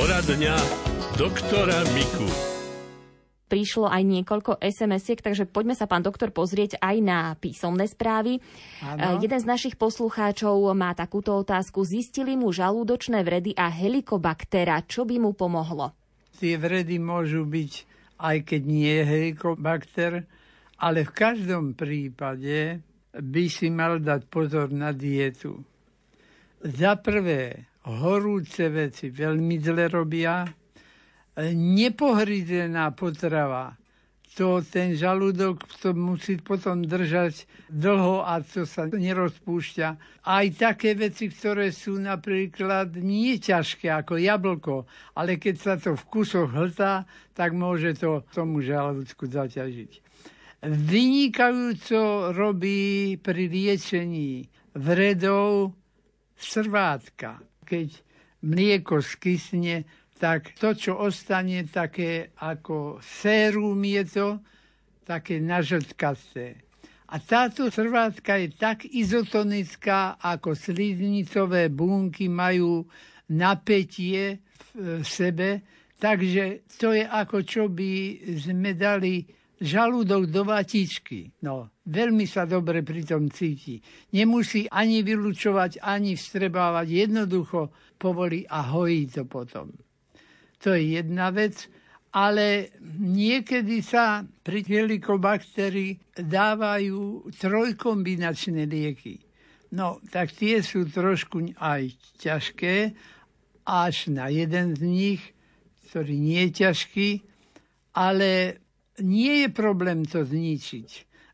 Poradňa doktora Miku prišlo aj niekoľko SMS-iek, takže poďme sa, pán doktor, pozrieť aj na písomné správy. Ano. Eh, jeden z našich poslucháčov má takúto otázku. Zistili mu žalúdočné vredy a helikobaktera. Čo by mu pomohlo? Tie vredy môžu byť, aj keď nie je helikobakter, ale v každom prípade by si mal dať pozor na dietu. Za prvé, horúce veci veľmi zle robia, nepohridená potrava, to ten žalúdok to musí potom držať dlho a to sa nerozpúšťa. Aj také veci, ktoré sú napríklad nie ťažké ako jablko, ale keď sa to v kusoch hltá, tak môže to tomu žalúdku zaťažiť. Vynikajúco robí pri liečení vredov srvátka. Keď mlieko skysne, tak to, čo ostane také ako sérum je to, také nažrtkaté. A táto srvátka je tak izotonická, ako sliznicové bunky majú napätie v sebe, takže to je ako čo by sme dali žalúdok do vatičky. No, veľmi sa dobre pri tom cíti. Nemusí ani vylúčovať, ani vstrebávať. Jednoducho povolí a hojí to potom. To je jedna vec. Ale niekedy sa pri helikobakterii dávajú trojkombinačné lieky. No, tak tie sú trošku aj ťažké, až na jeden z nich, ktorý nie je ťažký, ale nie je problém to zničiť.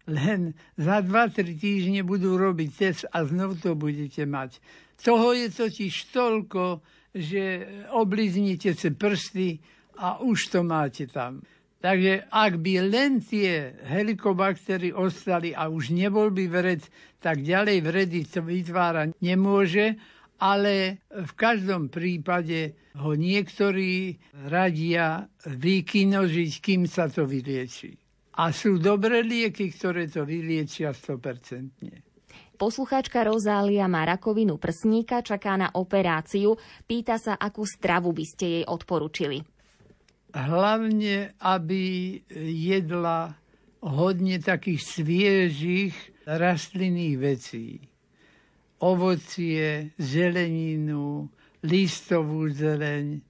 Len za 2-3 týždne budú robiť test a znovu to budete mať. Toho je totiž toľko, že obliznite si prsty a už to máte tam. Takže ak by len tie helikobaktery ostali a už nebol by vred, tak ďalej vredy to vytvára nemôže, ale v každom prípade ho niektorí radia vykinožiť, kým sa to vylieči. A sú dobré lieky, ktoré to vyliečia 100%. Poslucháčka Rozália má rakovinu prsníka, čaká na operáciu. Pýta sa, akú stravu by ste jej odporučili. Hlavne, aby jedla hodne takých sviežých rastlinných vecí ovocie, zeleninu, listovú zeleň,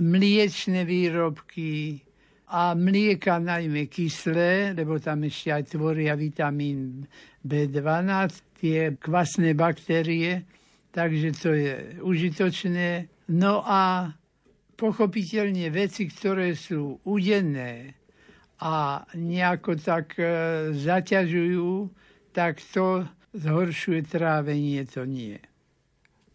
mliečne výrobky a mlieka najmä kyslé, lebo tam ešte aj tvoria vitamín B12, tie kvasné baktérie, takže to je užitočné. No a pochopiteľne veci, ktoré sú udenné a nejako tak e, zaťažujú, tak to zhoršuje trávenie, to nie.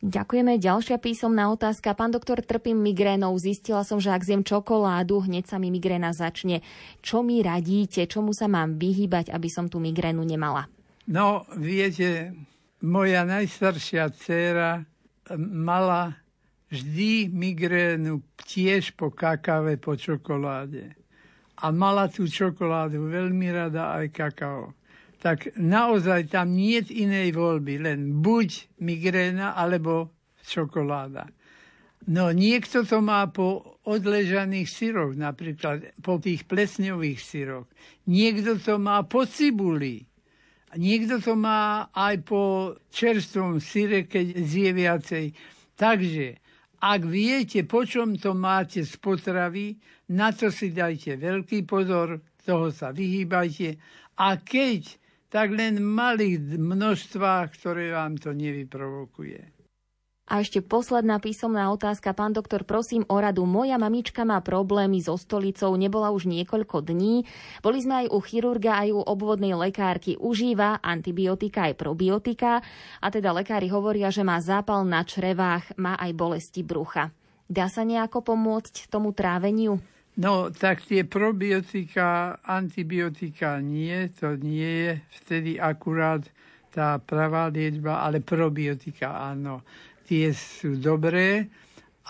Ďakujeme. Ďalšia písomná otázka. Pán doktor, trpím migrénou. Zistila som, že ak zjem čokoládu, hneď sa mi migréna začne. Čo mi radíte? Čomu sa mám vyhybať, aby som tú migrénu nemala? No, viete, moja najstaršia dcéra mala vždy migrénu tiež po kakave, po čokoláde. A mala tú čokoládu veľmi rada aj kakao tak naozaj tam nie je inej voľby, len buď migréna alebo čokoláda. No niekto to má po odležaných syroch, napríklad po tých plesňových syroch. Niekto to má po cibuli. Niekto to má aj po čerstvom syre, keď zje viacej. Takže, ak viete, po čom to máte z potravy, na to si dajte veľký pozor, toho sa vyhýbajte. A keď tak len malých množstvách, ktoré vám to nevyprovokuje. A ešte posledná písomná otázka. Pán doktor, prosím o radu. Moja mamička má problémy so stolicou, nebola už niekoľko dní. Boli sme aj u chirurga, aj u obvodnej lekárky. Užíva antibiotika aj probiotika a teda lekári hovoria, že má zápal na črevách, má aj bolesti brucha. Dá sa nejako pomôcť tomu tráveniu? No, tak tie probiotika, antibiotika nie, to nie je vtedy akurát tá pravá liečba, ale probiotika áno. Tie sú dobré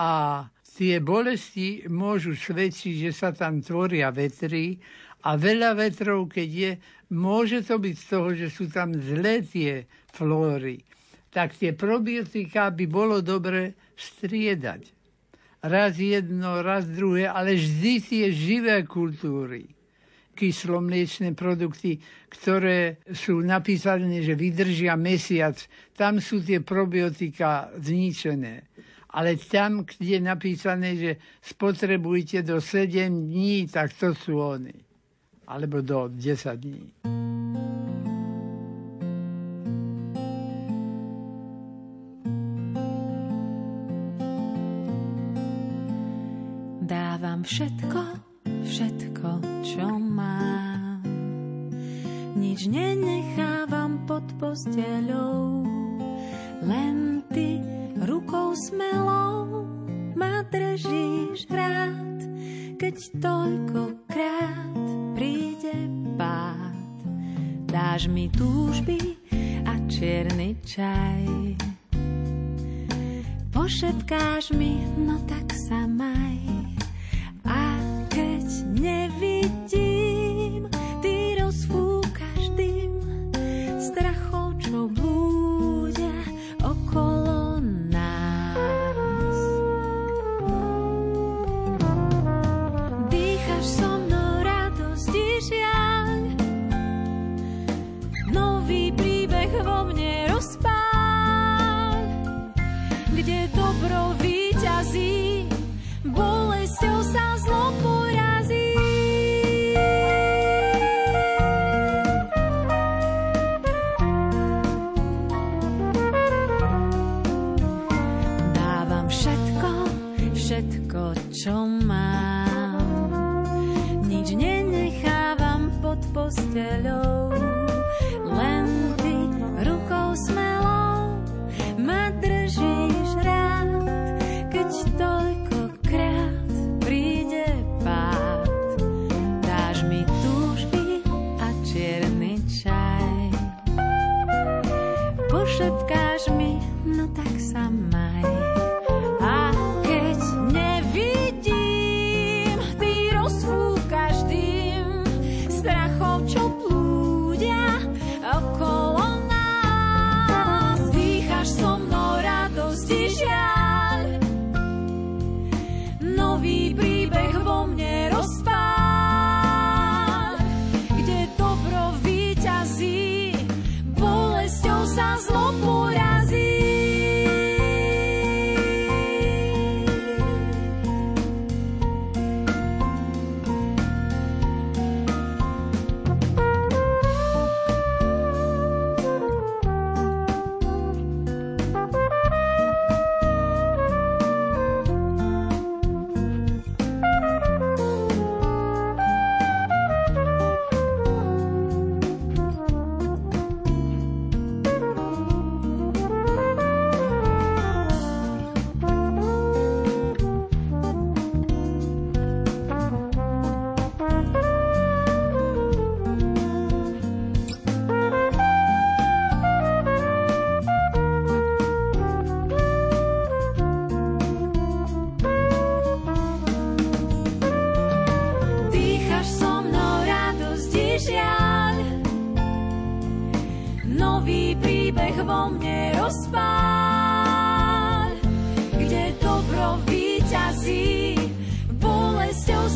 a tie bolesti môžu svedčiť, že sa tam tvoria vetry a veľa vetrov, keď je, môže to byť z toho, že sú tam zlé tie flóry. Tak tie probiotika by bolo dobre striedať raz jedno, raz druhé, ale vždy tie živé kultúry kyslomliečné produkty, ktoré sú napísané, že vydržia mesiac. Tam sú tie probiotika zničené. Ale tam, kde je napísané, že spotrebujte do 7 dní, tak to sú oni. Alebo do 10 dní. Posteľou, len ty rukou smelou ma držíš rád, keď toľkokrát príde pád. Dáš mi túžby a čierny čaj. Pošetkáš mi, no tak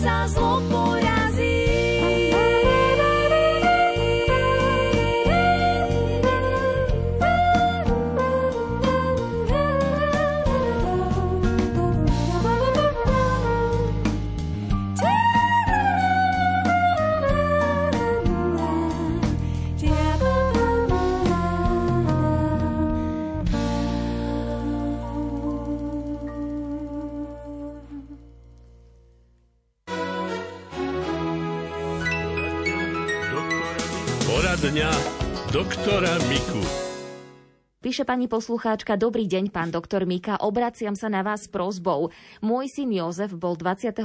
dňa doktora Miku. Píše pani poslucháčka, dobrý deň, pán doktor Mika, obraciam sa na vás s prozbou. Môj syn Jozef bol 27.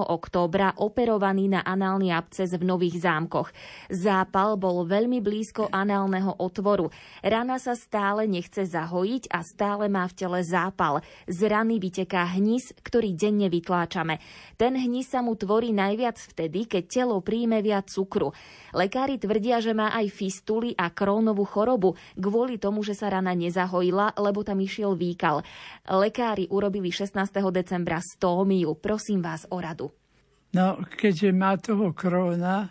októbra operovaný na análny abces v Nových zámkoch. Zápal bol veľmi blízko análneho otvoru. Rana sa stále nechce zahojiť a stále má v tele zápal. Z rany vyteká hnis, ktorý denne vytláčame. Ten hnis sa mu tvorí najviac vtedy, keď telo príjme viac cukru. Lekári tvrdia, že má aj fistuly a krónovú chorobu, kvôli tomu, že sa rana nezahojila, lebo tam išiel výkal. Lekári urobili 16. decembra stómiu. Prosím vás o radu. No, keďže má toho króna,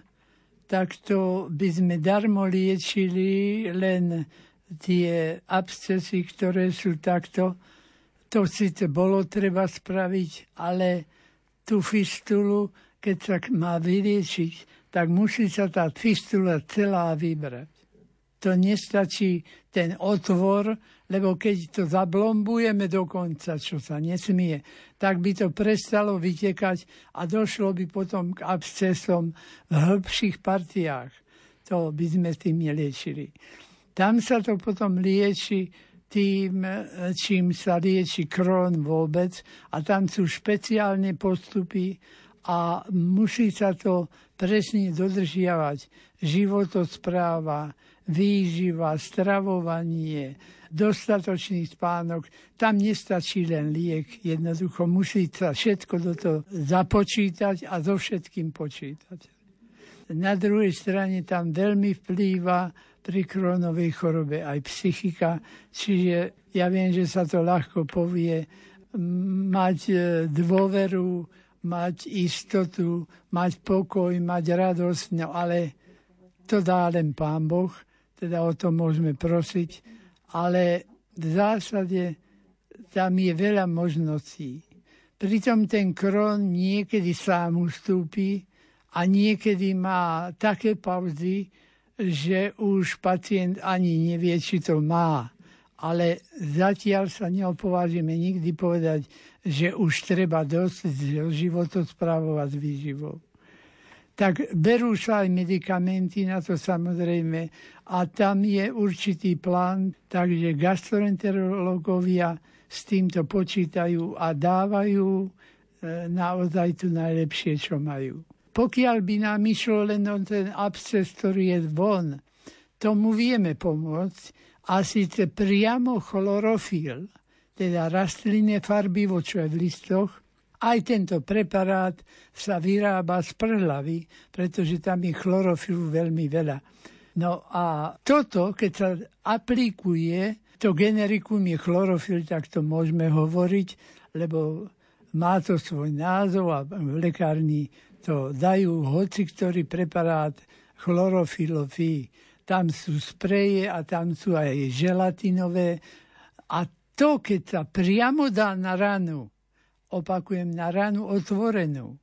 tak to by sme darmo liečili len tie abscesy, ktoré sú takto. To síce bolo treba spraviť, ale tú fistulu, keď sa má vyliečiť, tak musí sa tá fistula celá vybrať. To nestačí ten otvor, lebo keď to zablombujeme dokonca, čo sa nesmie, tak by to prestalo vytekať a došlo by potom k abscesom v hĺbších partiách. To by sme tým neliečili. Tam sa to potom lieči tým, čím sa lieči krón vôbec a tam sú špeciálne postupy a musí sa to presne dodržiavať. Životospráva, výživa, stravovanie, dostatočný spánok. Tam nestačí len liek, jednoducho musí sa všetko do toho započítať a so všetkým počítať. Na druhej strane tam veľmi vplýva pri kronovej chorobe aj psychika, čiže ja viem, že sa to ľahko povie, mať e, dôveru mať istotu, mať pokoj, mať radosť, no ale to dá len Pán Boh, teda o to môžeme prosiť, ale v zásade tam je veľa možností. Pritom ten krón niekedy sám ustúpi a niekedy má také pauzy, že už pacient ani nevie, či to má. Ale zatiaľ sa neopovážime nikdy povedať, že už treba dosť životosprávovať výživou. Tak berú sa aj medikamenty na to samozrejme a tam je určitý plán, takže gastroenterológovia s týmto počítajú a dávajú e, naozaj to najlepšie, čo majú. Pokiaľ by nám išlo len o ten absces, ktorý je von, tomu vieme pomôcť a síce priamo chlorofil – teda rastlinné farbivo, čo je v listoch, aj tento preparát sa vyrába z prhlavy, pretože tam je chlorofilu veľmi veľa. No a toto, keď sa aplikuje, to generikum je chlorofil, tak to môžeme hovoriť, lebo má to svoj názov a v lekárni to dajú hoci ktorý preparát chlorofilový. Tam sú spreje a tam sú aj želatinové a to, keď sa priamo dá na ranu, opakujem, na ranu otvorenú,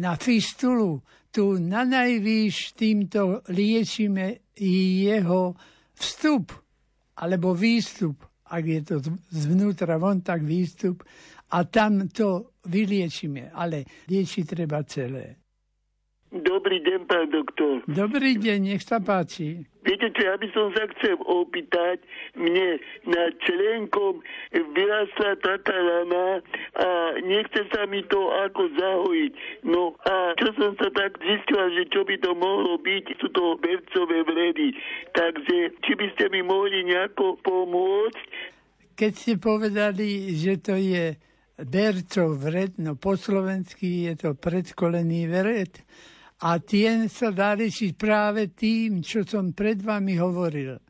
na fistulu, tu na najvýš týmto liečíme jeho vstup alebo výstup, ak je to zvnútra von, tak výstup a tam to vyliečíme, ale lieči treba celé. Dobrý deň, pán doktor. Dobrý deň, nech sa páči. Viete čo, ja by som sa chcel opýtať, mne na členkom vyrastla taká rana a nechce sa mi to ako zahojiť. No a čo som sa tak zistila, že čo by to mohlo byť, sú to bercové vredy. Takže či by ste mi mohli nejako pomôcť? Keď ste povedali, že to je bercov vred, no po slovensky je to predkolený vred, a tie sa dá riešiť práve tým, čo som pred vami hovoril.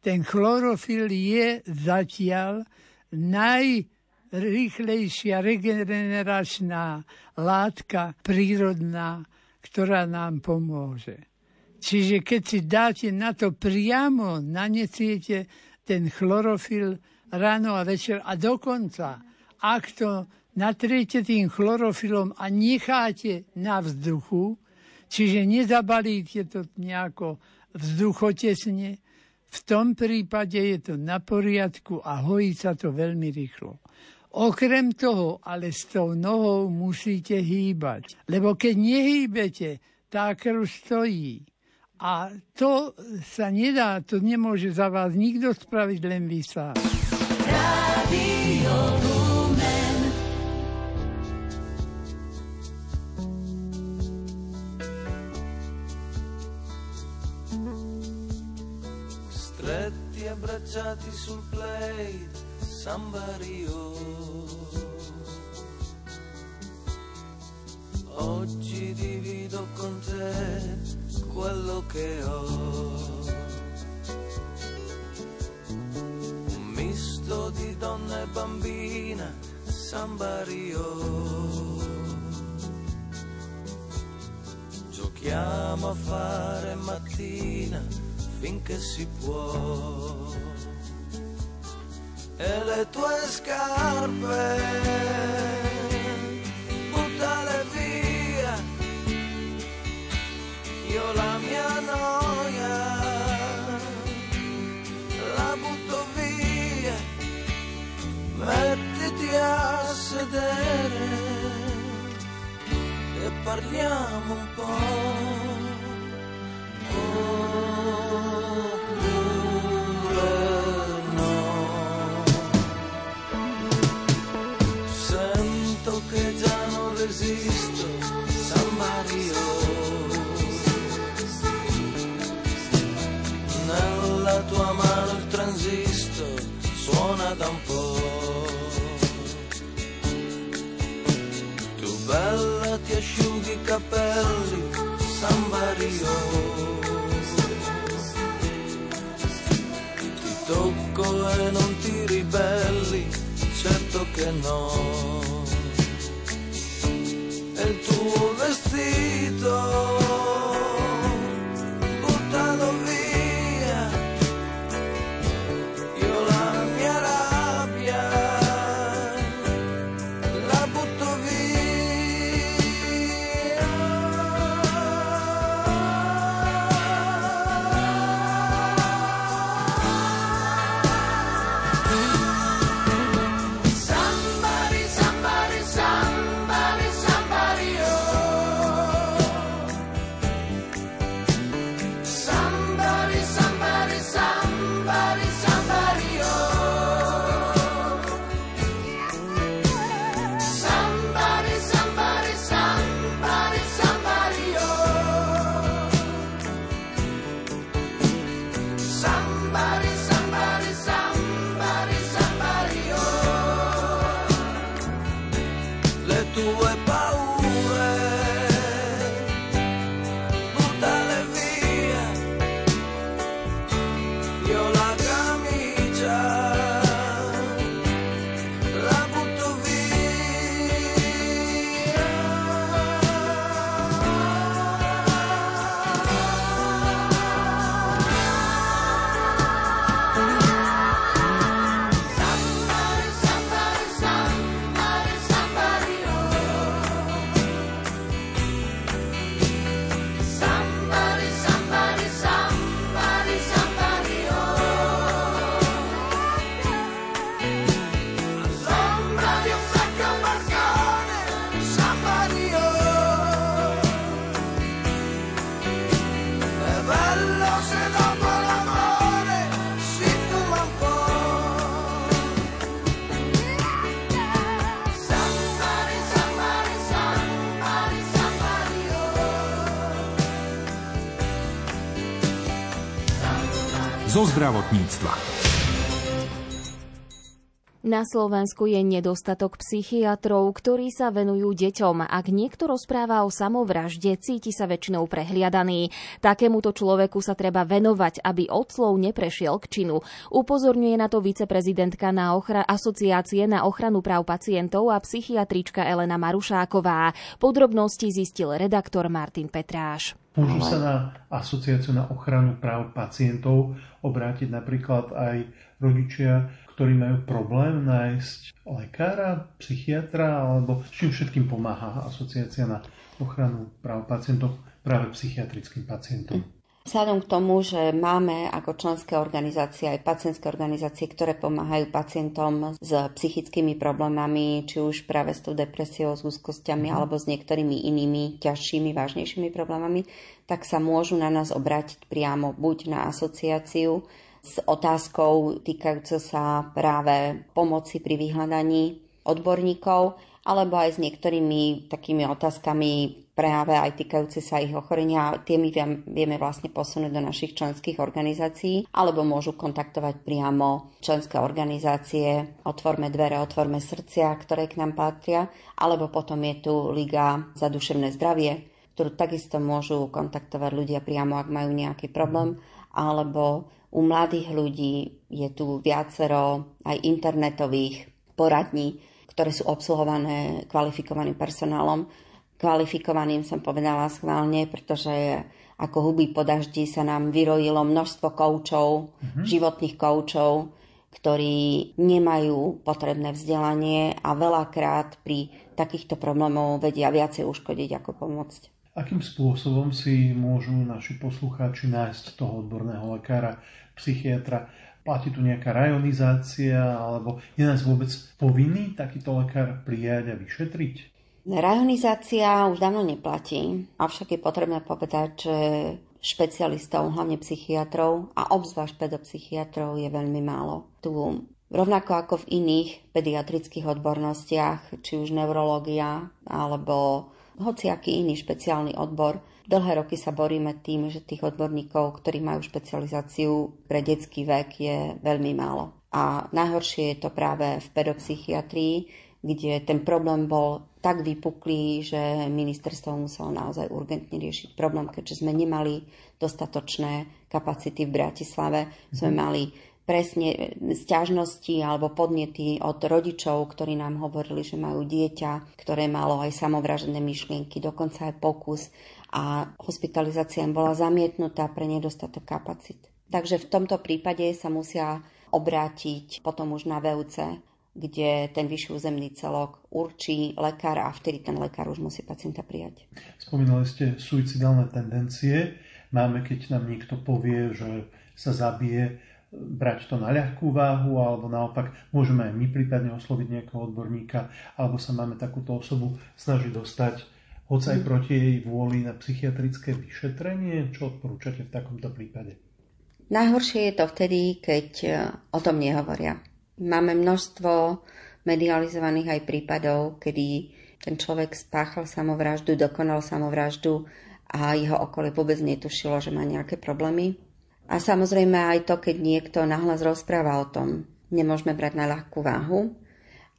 Ten chlorofil je zatiaľ najrýchlejšia regeneračná látka prírodná, ktorá nám pomôže. Čiže keď si dáte na to priamo, nanesiete ten chlorofil ráno a večer a dokonca, ak to natriete tým chlorofilom a necháte na vzduchu, Čiže nezabalíte to nejako vzduchotesne, v tom prípade je to na poriadku a hojí sa to veľmi rýchlo. Okrem toho, ale s tou nohou musíte hýbať, lebo keď nehýbete, tá krv stojí. A to sa nedá, to nemôže za vás nikto spraviť, len vy sám. abbracciati sul play Samba Rio. Oggi divido con te quello che ho. Un misto di donna e bambina Samba Rio. Giochiamo a fare mattina finché si può. E le tue scarpe buttale via. Io la mia noia la butto via. Mettiti a sedere e parliamo un po'. Resisto, San Mario. Nella tua mano il transistor suona da un po'. Tu bella ti asciughi i capelli, San Mario. Ti tocco e non ti ribelli, certo che no tuo vestito. Zo zdravotníctva. Na Slovensku je nedostatok psychiatrov, ktorí sa venujú deťom. Ak niekto rozpráva o samovražde, cíti sa väčšinou prehliadaný. Takémuto človeku sa treba venovať, aby od slov neprešiel k činu. Upozorňuje na to viceprezidentka na ochra- asociácie na ochranu práv pacientov a psychiatrička Elena Marušáková. Podrobnosti zistil redaktor Martin Petráš. Môžu sa na asociáciu na ochranu práv pacientov obrátiť napríklad aj rodičia, ktorí majú problém nájsť lekára, psychiatra, alebo čím všetkým pomáha asociácia na ochranu práv pacientov práve psychiatrickým pacientom. Vzhľadom k tomu, že máme ako členské organizácie aj pacientské organizácie, ktoré pomáhajú pacientom s psychickými problémami, či už práve s tou depresiou, s úzkosťami alebo s niektorými inými ťažšími, vážnejšími problémami, tak sa môžu na nás obrátiť priamo buď na asociáciu s otázkou týkajúcou sa práve pomoci pri vyhľadaní odborníkov, alebo aj s niektorými takými otázkami práve aj týkajúce sa ich ochorenia. Tie my vieme vlastne posunúť do našich členských organizácií, alebo môžu kontaktovať priamo členské organizácie Otvorme dvere, otvorme srdcia, ktoré k nám patria, alebo potom je tu Liga za duševné zdravie, ktorú takisto môžu kontaktovať ľudia priamo, ak majú nejaký problém, alebo u mladých ľudí je tu viacero aj internetových poradní, ktoré sú obsluhované kvalifikovaným personálom. Kvalifikovaným som povedala schválne, pretože ako huby po daždi sa nám vyrojilo množstvo koučov, mm-hmm. životných koučov, ktorí nemajú potrebné vzdelanie a veľakrát pri takýchto problémov vedia viacej uškodiť ako pomôcť. Akým spôsobom si môžu naši poslucháči nájsť toho odborného lekára, psychiatra? Platí tu nejaká rajonizácia, alebo je nás vôbec povinný takýto lekár prijať a vyšetriť? Rajonizácia už dávno neplatí, avšak je potrebné povedať, že špecialistov, hlavne psychiatrov a obzvlášť pedopsychiatrov je veľmi málo. Tu rovnako ako v iných pediatrických odbornostiach, či už neurológia alebo hociaký iný špeciálny odbor, dlhé roky sa boríme tým, že tých odborníkov, ktorí majú špecializáciu pre detský vek, je veľmi málo. A najhoršie je to práve v pedopsychiatrii, kde ten problém bol tak vypuklý, že ministerstvo muselo naozaj urgentne riešiť problém, keďže sme nemali dostatočné kapacity v Bratislave. Mm-hmm. Sme mali presne stiažnosti alebo podnety od rodičov, ktorí nám hovorili, že majú dieťa, ktoré malo aj samovražené myšlienky, dokonca aj pokus a hospitalizácia im bola zamietnutá pre nedostatok kapacit. Takže v tomto prípade sa musia obrátiť potom už na VUC, kde ten vyšší územný celok určí lekár a vtedy ten lekár už musí pacienta prijať. Spomínali ste suicidálne tendencie. Máme, keď nám niekto povie, že sa zabije, brať to na ľahkú váhu, alebo naopak môžeme aj my prípadne osloviť nejakého odborníka, alebo sa máme takúto osobu snažiť dostať hoď aj proti jej vôli na psychiatrické vyšetrenie? Čo odporúčate v takomto prípade? Najhoršie je to vtedy, keď o tom nehovoria. Máme množstvo medializovaných aj prípadov, kedy ten človek spáchal samovraždu, dokonal samovraždu a jeho okolie vôbec netušilo, že má nejaké problémy. A samozrejme aj to, keď niekto nahlas rozpráva o tom, nemôžeme brať na ľahkú váhu,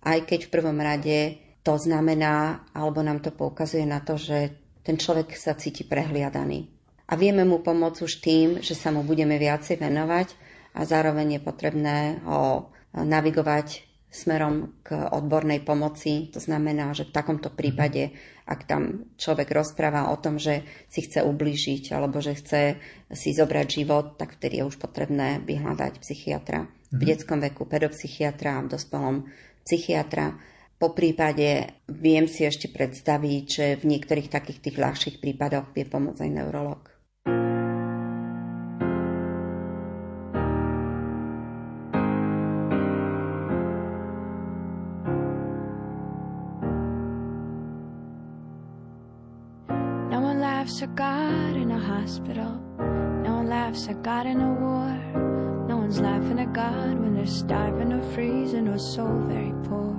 aj keď v prvom rade to znamená, alebo nám to poukazuje na to, že ten človek sa cíti prehliadaný. A vieme mu pomôcť už tým, že sa mu budeme viacej venovať a zároveň je potrebné ho navigovať smerom k odbornej pomoci. To znamená, že v takomto prípade, ak tam človek rozpráva o tom, že si chce ublížiť alebo že chce si zobrať život, tak vtedy je už potrebné vyhľadať psychiatra. V mhm. detskom veku pedopsychiatra a v dospelom psychiatra. Po prípade viem si ešte predstaviť, že v niektorých takých tých ľahších prípadoch vie pomôcť aj neurolog. Hospital. No one laughs at God in a war. No one's laughing at God when they're starving or freezing or so very poor.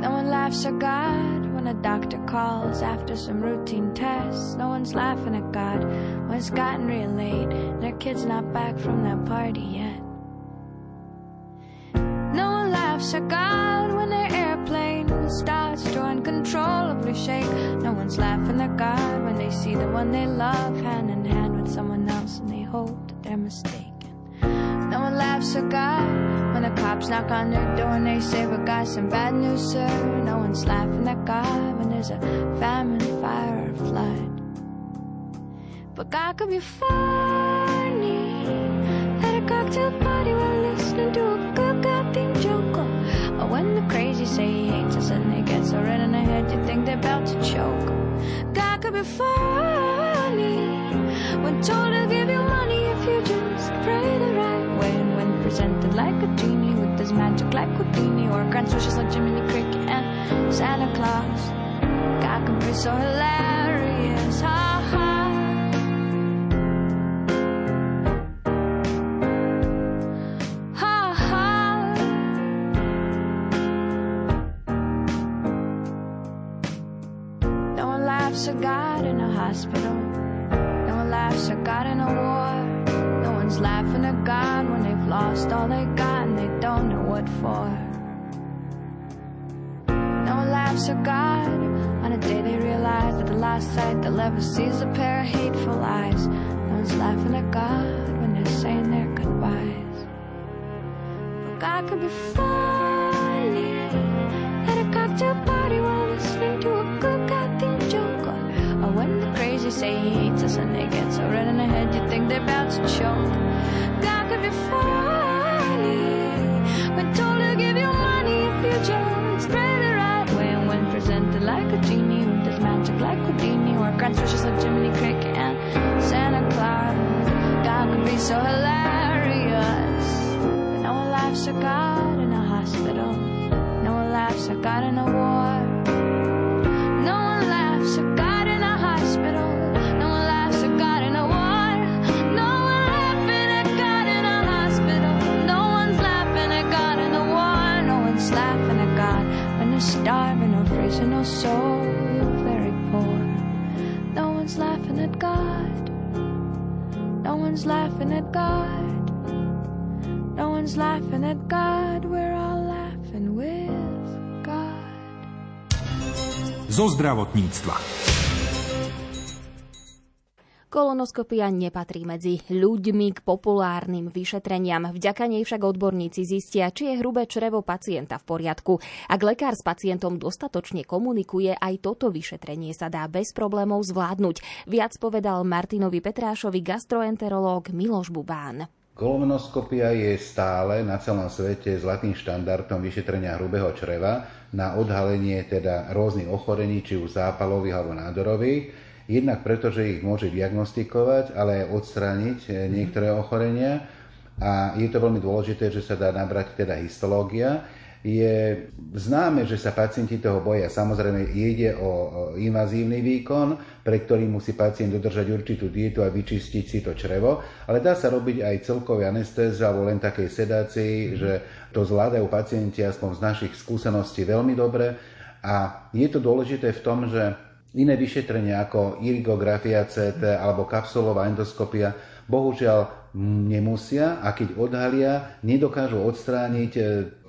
No one laughs at God when a doctor calls after some routine tests. No one's laughing at God when it's gotten real late and their kid's not back from that party yet. No one laughs at God when their airplane starts to uncontrollably shake. No one's laughing at God see the one they love hand in hand with someone else and they hope that they're mistaken. No one laughs at God when the cops knock on their door and they say, We got some bad news, sir. No one's laughing at God when there's a famine, fire, or flood. But God could be funny at a cocktail party while listening to a good God joke. Or when the crazy say he hates us and they get so red in the head you think they're about to choke. Be funny when told to give you money if you just pray the right way. And when presented like a genie with his magic like Houdini or grand wishes like Jiminy Cricket and Santa Claus. God could be so hilarious. Ha ha. God when they're saying their goodbyes. But God could be. Charlie at a cocktail party while listening to a good goddamn joke. Or when the crazy say he hates us and they get so red in the head you think they're about to choke. God could be funny be so hilarious. No one laughs at God in a hospital. No one laughs at God in a war. One's laughing at God. No one's laughing at God. We're all laughing with God. Zo zdravotníctva. Kolonoskopia nepatrí medzi ľuďmi k populárnym vyšetreniam. Vďaka nej však odborníci zistia, či je hrubé črevo pacienta v poriadku. Ak lekár s pacientom dostatočne komunikuje, aj toto vyšetrenie sa dá bez problémov zvládnuť. Viac povedal Martinovi Petrášovi gastroenterológ Miloš Bubán. Kolonoskopia je stále na celom svete zlatým štandardom vyšetrenia hrubého čreva na odhalenie teda rôznych ochorení, či už zápalových alebo nádorových. Jednak preto, že ich môže diagnostikovať, ale aj odstrániť eh, niektoré ochorenia. A je to veľmi dôležité, že sa dá nabrať teda histológia. Je známe, že sa pacienti toho boja. Samozrejme, ide o invazívny výkon, pre ktorý musí pacient dodržať určitú dietu a vyčistiť si to črevo, ale dá sa robiť aj celkový anestéz alebo len takej sedácii, že to zvládajú pacienti aspoň z našich skúseností veľmi dobre. A je to dôležité v tom, že Iné vyšetrenia ako irigografia CT alebo kapsulová endoskopia bohužiaľ nemusia a keď odhalia, nedokážu odstrániť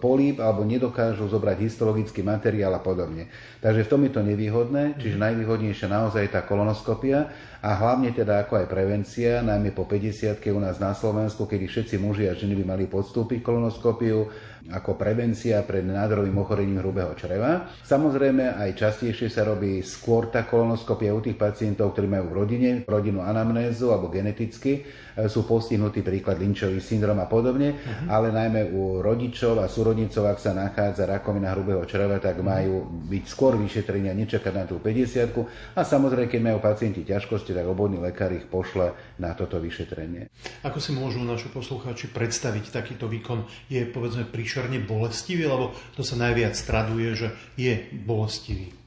políp alebo nedokážu zobrať histologický materiál a podobne. Takže v tom je to nevýhodné, čiže najvýhodnejšia naozaj je tá kolonoskopia a hlavne teda ako aj prevencia, najmä po 50 u nás na Slovensku, kedy všetci muži a ženy by mali podstúpiť kolonoskopiu ako prevencia pred nádorovým ochorením hrubého čreva. Samozrejme aj častejšie sa robí skôr tá kolonoskopia u tých pacientov, ktorí majú v rodine rodinnú anamnézu alebo geneticky e, sú postihnutí príklad Lynchový syndrom a podobne, uh-huh. ale najmä u rodičov a súrodnicov, ak sa nachádza rakovina hrubého čreva, tak majú byť skôr vyšetrenia, nečakať na tú 50 a samozrejme, keď majú pacienti ťažkosti, tak obvodný lekár ich pošle na toto vyšetrenie. Ako si môžu naši poslucháči predstaviť takýto výkon? Je povedzme príšerne bolestivý, lebo to sa najviac traduje, že je bolestivý.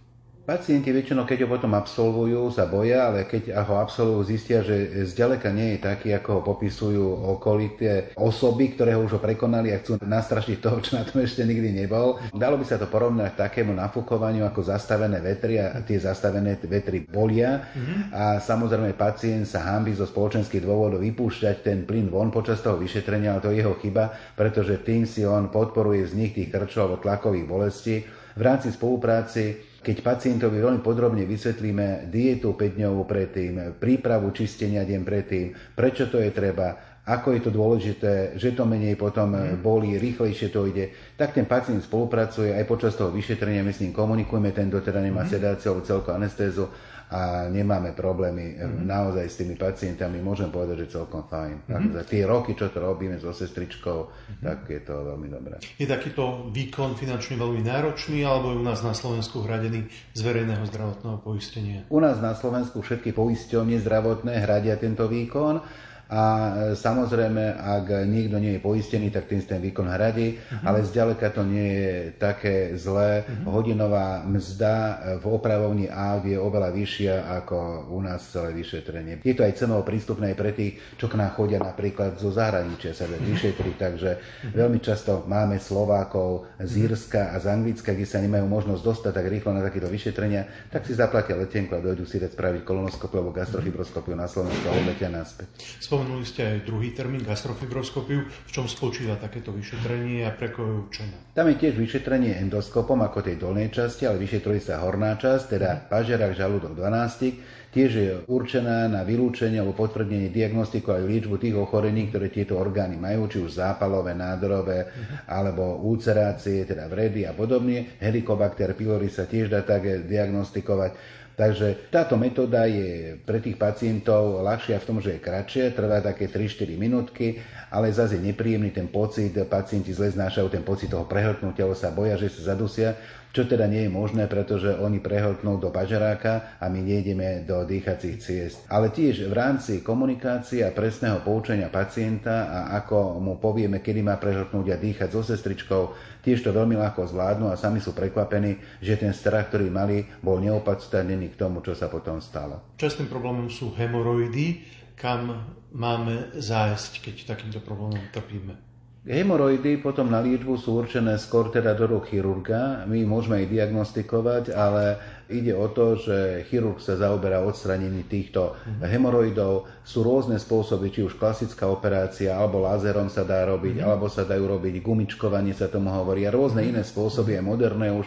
Pacienti väčšinou, keď ho potom absolvujú, sa boja, ale keď ho absolvujú, zistia, že zďaleka nie je taký, ako ho popisujú okolité osoby, ktoré ho už ho prekonali a chcú nastrašiť toho, čo na tom ešte nikdy nebol. Dalo by sa to porovnať takému nafúkovaniu ako zastavené vetry a tie zastavené vetry bolia. Mm-hmm. A samozrejme pacient sa hámbi zo spoločenských dôvodov vypúšťať ten plyn von počas toho vyšetrenia, ale to je jeho chyba, pretože tým si on podporuje vznik tých krčov alebo tlakových bolestí. V rámci spolupráci keď pacientovi veľmi podrobne vysvetlíme dietu 5 dňovú predtým, prípravu čistenia deň predtým, prečo to je treba, ako je to dôležité, že to menej potom mm. bolí, rýchlejšie to ide, tak ten pacient spolupracuje aj počas toho vyšetrenia, my s ním komunikujeme, ten teda nemá mm. sedáciu alebo celkovú anestézu a nemáme problémy mm-hmm. naozaj s tými pacientami, môžem povedať, že celkom fajn. Mm-hmm. Za tie roky, čo to robíme so sestričkou, mm-hmm. tak je to veľmi dobré. Je takýto výkon finančne veľmi náročný, alebo je u nás na Slovensku hradený z verejného zdravotného poistenia? U nás na Slovensku všetky poisťovne zdravotné hradia tento výkon a e, samozrejme, ak niekto nie je poistený, tak tým ten výkon hradí, uh-huh. ale zďaleka to nie je také zlé. Uh-huh. Hodinová mzda v opravovni A je oveľa vyššia ako u nás celé vyšetrenie. Je to aj cenovo prístupné pre tých, čo k nám chodia napríklad zo zahraničia sa vyšetriť, takže uh-huh. veľmi často máme Slovákov z Írska a z Anglicka, kde sa nemajú možnosť dostať tak rýchlo na takéto vyšetrenia, tak si zaplatia letenku a dojdú si dať spraviť kolonoskopiu alebo gastrofibroskopiu na Slovensku a odletia naspäť Spomenuli ste aj druhý termín gastrofibroskopiu. V čom spočíva takéto vyšetrenie a pre koho je určené? Tam je tiež vyšetrenie endoskopom ako tej dolnej časti, ale vyšetruje sa horná časť, teda pažerak, žalúdok, 12. Tiež je určená na vylúčenie alebo potvrdenie diagnostiku aj liečbu tých ochorení, ktoré tieto orgány majú, či už zápalové, nádorové, alebo ulcerácie, teda vredy a podobne. Helicobacter pylori sa tiež dá tak diagnostikovať. Takže táto metóda je pre tých pacientov ľahšia v tom, že je kratšie, trvá také 3-4 minútky, ale zase je nepríjemný ten pocit, pacienti zle znášajú ten pocit toho prehltnutia, sa boja, že sa zadusia, čo teda nie je možné, pretože oni prehltnú do pažeráka a my nejdeme do dýchacích ciest. Ale tiež v rámci komunikácie a presného poučenia pacienta a ako mu povieme, kedy má prehltnúť a dýchať so sestričkou, tiež to veľmi ľahko zvládnu a sami sú prekvapení, že ten strach, ktorý mali, bol neopodstatnený k tomu, čo sa potom stalo. Častým problémom sú hemoroidy, kam máme zájsť, keď takýmto problémom trpíme. Hemoroidy potom na liečbu sú určené skôr teda do rúk chirurga. My môžeme ich diagnostikovať, ale ide o to, že chirurg sa zaoberá odstranením týchto hemoroidov. Sú rôzne spôsoby, či už klasická operácia, alebo lázerom sa dá robiť, alebo sa dajú robiť gumičkovanie, sa tomu hovorí, a rôzne iné spôsoby, je moderné už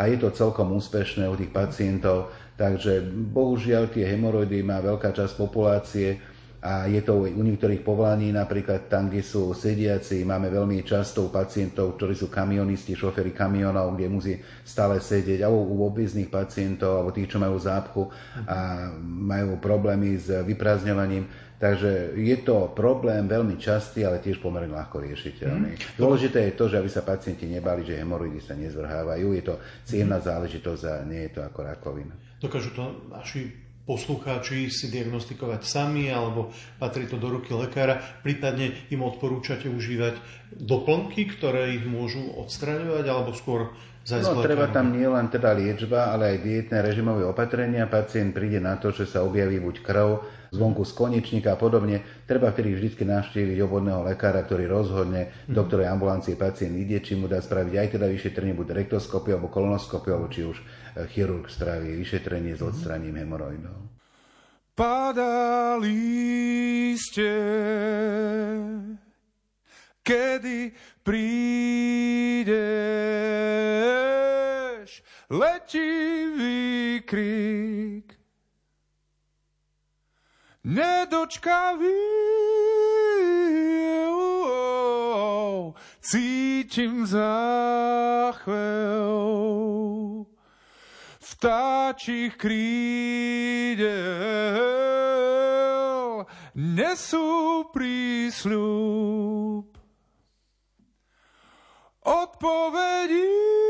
a je to celkom úspešné u tých pacientov. Takže bohužiaľ tie hemoroidy má veľká časť populácie a je to u niektorých povolaní, napríklad tam, kde sú sediaci, máme veľmi často pacientov, ktorí sú kamionisti, šoféry kamionov, kde musí stále sedieť, alebo u obezných pacientov, alebo tých, čo majú zápchu a majú problémy s vyprázdňovaním. Takže je to problém veľmi častý, ale tiež pomerne ľahko riešiteľný. Mm. Dôležité je to, že aby sa pacienti nebali, že hemoroidy sa nezvrhávajú. Je to ciemná záležitosť a nie je to ako rakovina. Dokážu to naši poslucháči si diagnostikovať sami, alebo patrí to do ruky lekára, prípadne im odporúčate užívať doplnky, ktoré ich môžu odstraňovať, alebo skôr No, treba tam nie len teda liečba, ale aj dietné režimové opatrenia. Pacient príde na to, že sa objaví buď krv, zvonku z konečníka a podobne. Treba vtedy vždy navštíviť obvodného lekára, ktorý rozhodne, mm. do ktorej ambulancie pacient ide, či mu dá spraviť aj teda vyšetrenie, buď rektoskopiu alebo kolonoskopiu, alebo či už chirurg spraví vyšetrenie s odstraním hemoroidov. Padali ste, kedy prídeš, letivý krík nedočkavý. Cítim záchvev vtáčich krídel nesú prísľub odpovedí.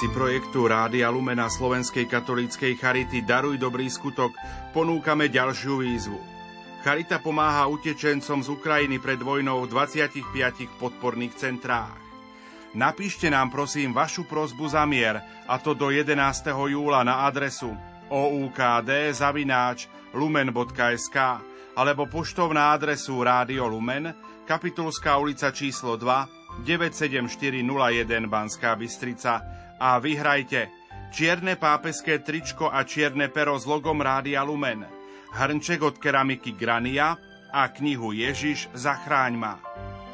rámci projektu Rádia Lumena Slovenskej katolíckej Charity Daruj dobrý skutok ponúkame ďalšiu výzvu. Charita pomáha utečencom z Ukrajiny pred vojnou v 25 podporných centrách. Napíšte nám prosím vašu prozbu za mier, a to do 11. júla na adresu oukd zavináč lumen.sk alebo poštou na adresu Rádio Lumen, Kapitulská ulica číslo 2, 97401 Banská Bystrica a vyhrajte čierne pápeské tričko a čierne pero s logom Rádia Lumen, hrnček od keramiky Grania a knihu Ježiš zachráň ma.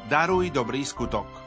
Daruj dobrý skutok.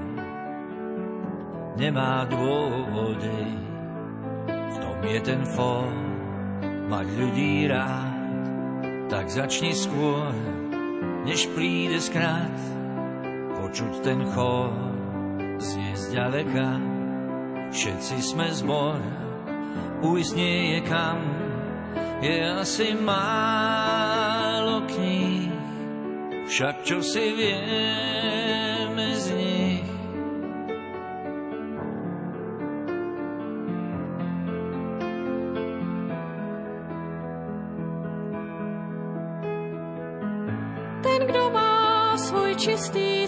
nemá dôvody. V tom je ten fór, mať ľudí rád, tak začni skôr, než príde skrát, počuť ten chor, znie zďaleka. Všetci sme zbor, ujsť nie je kam, je asi málo kníh, však čo si vieme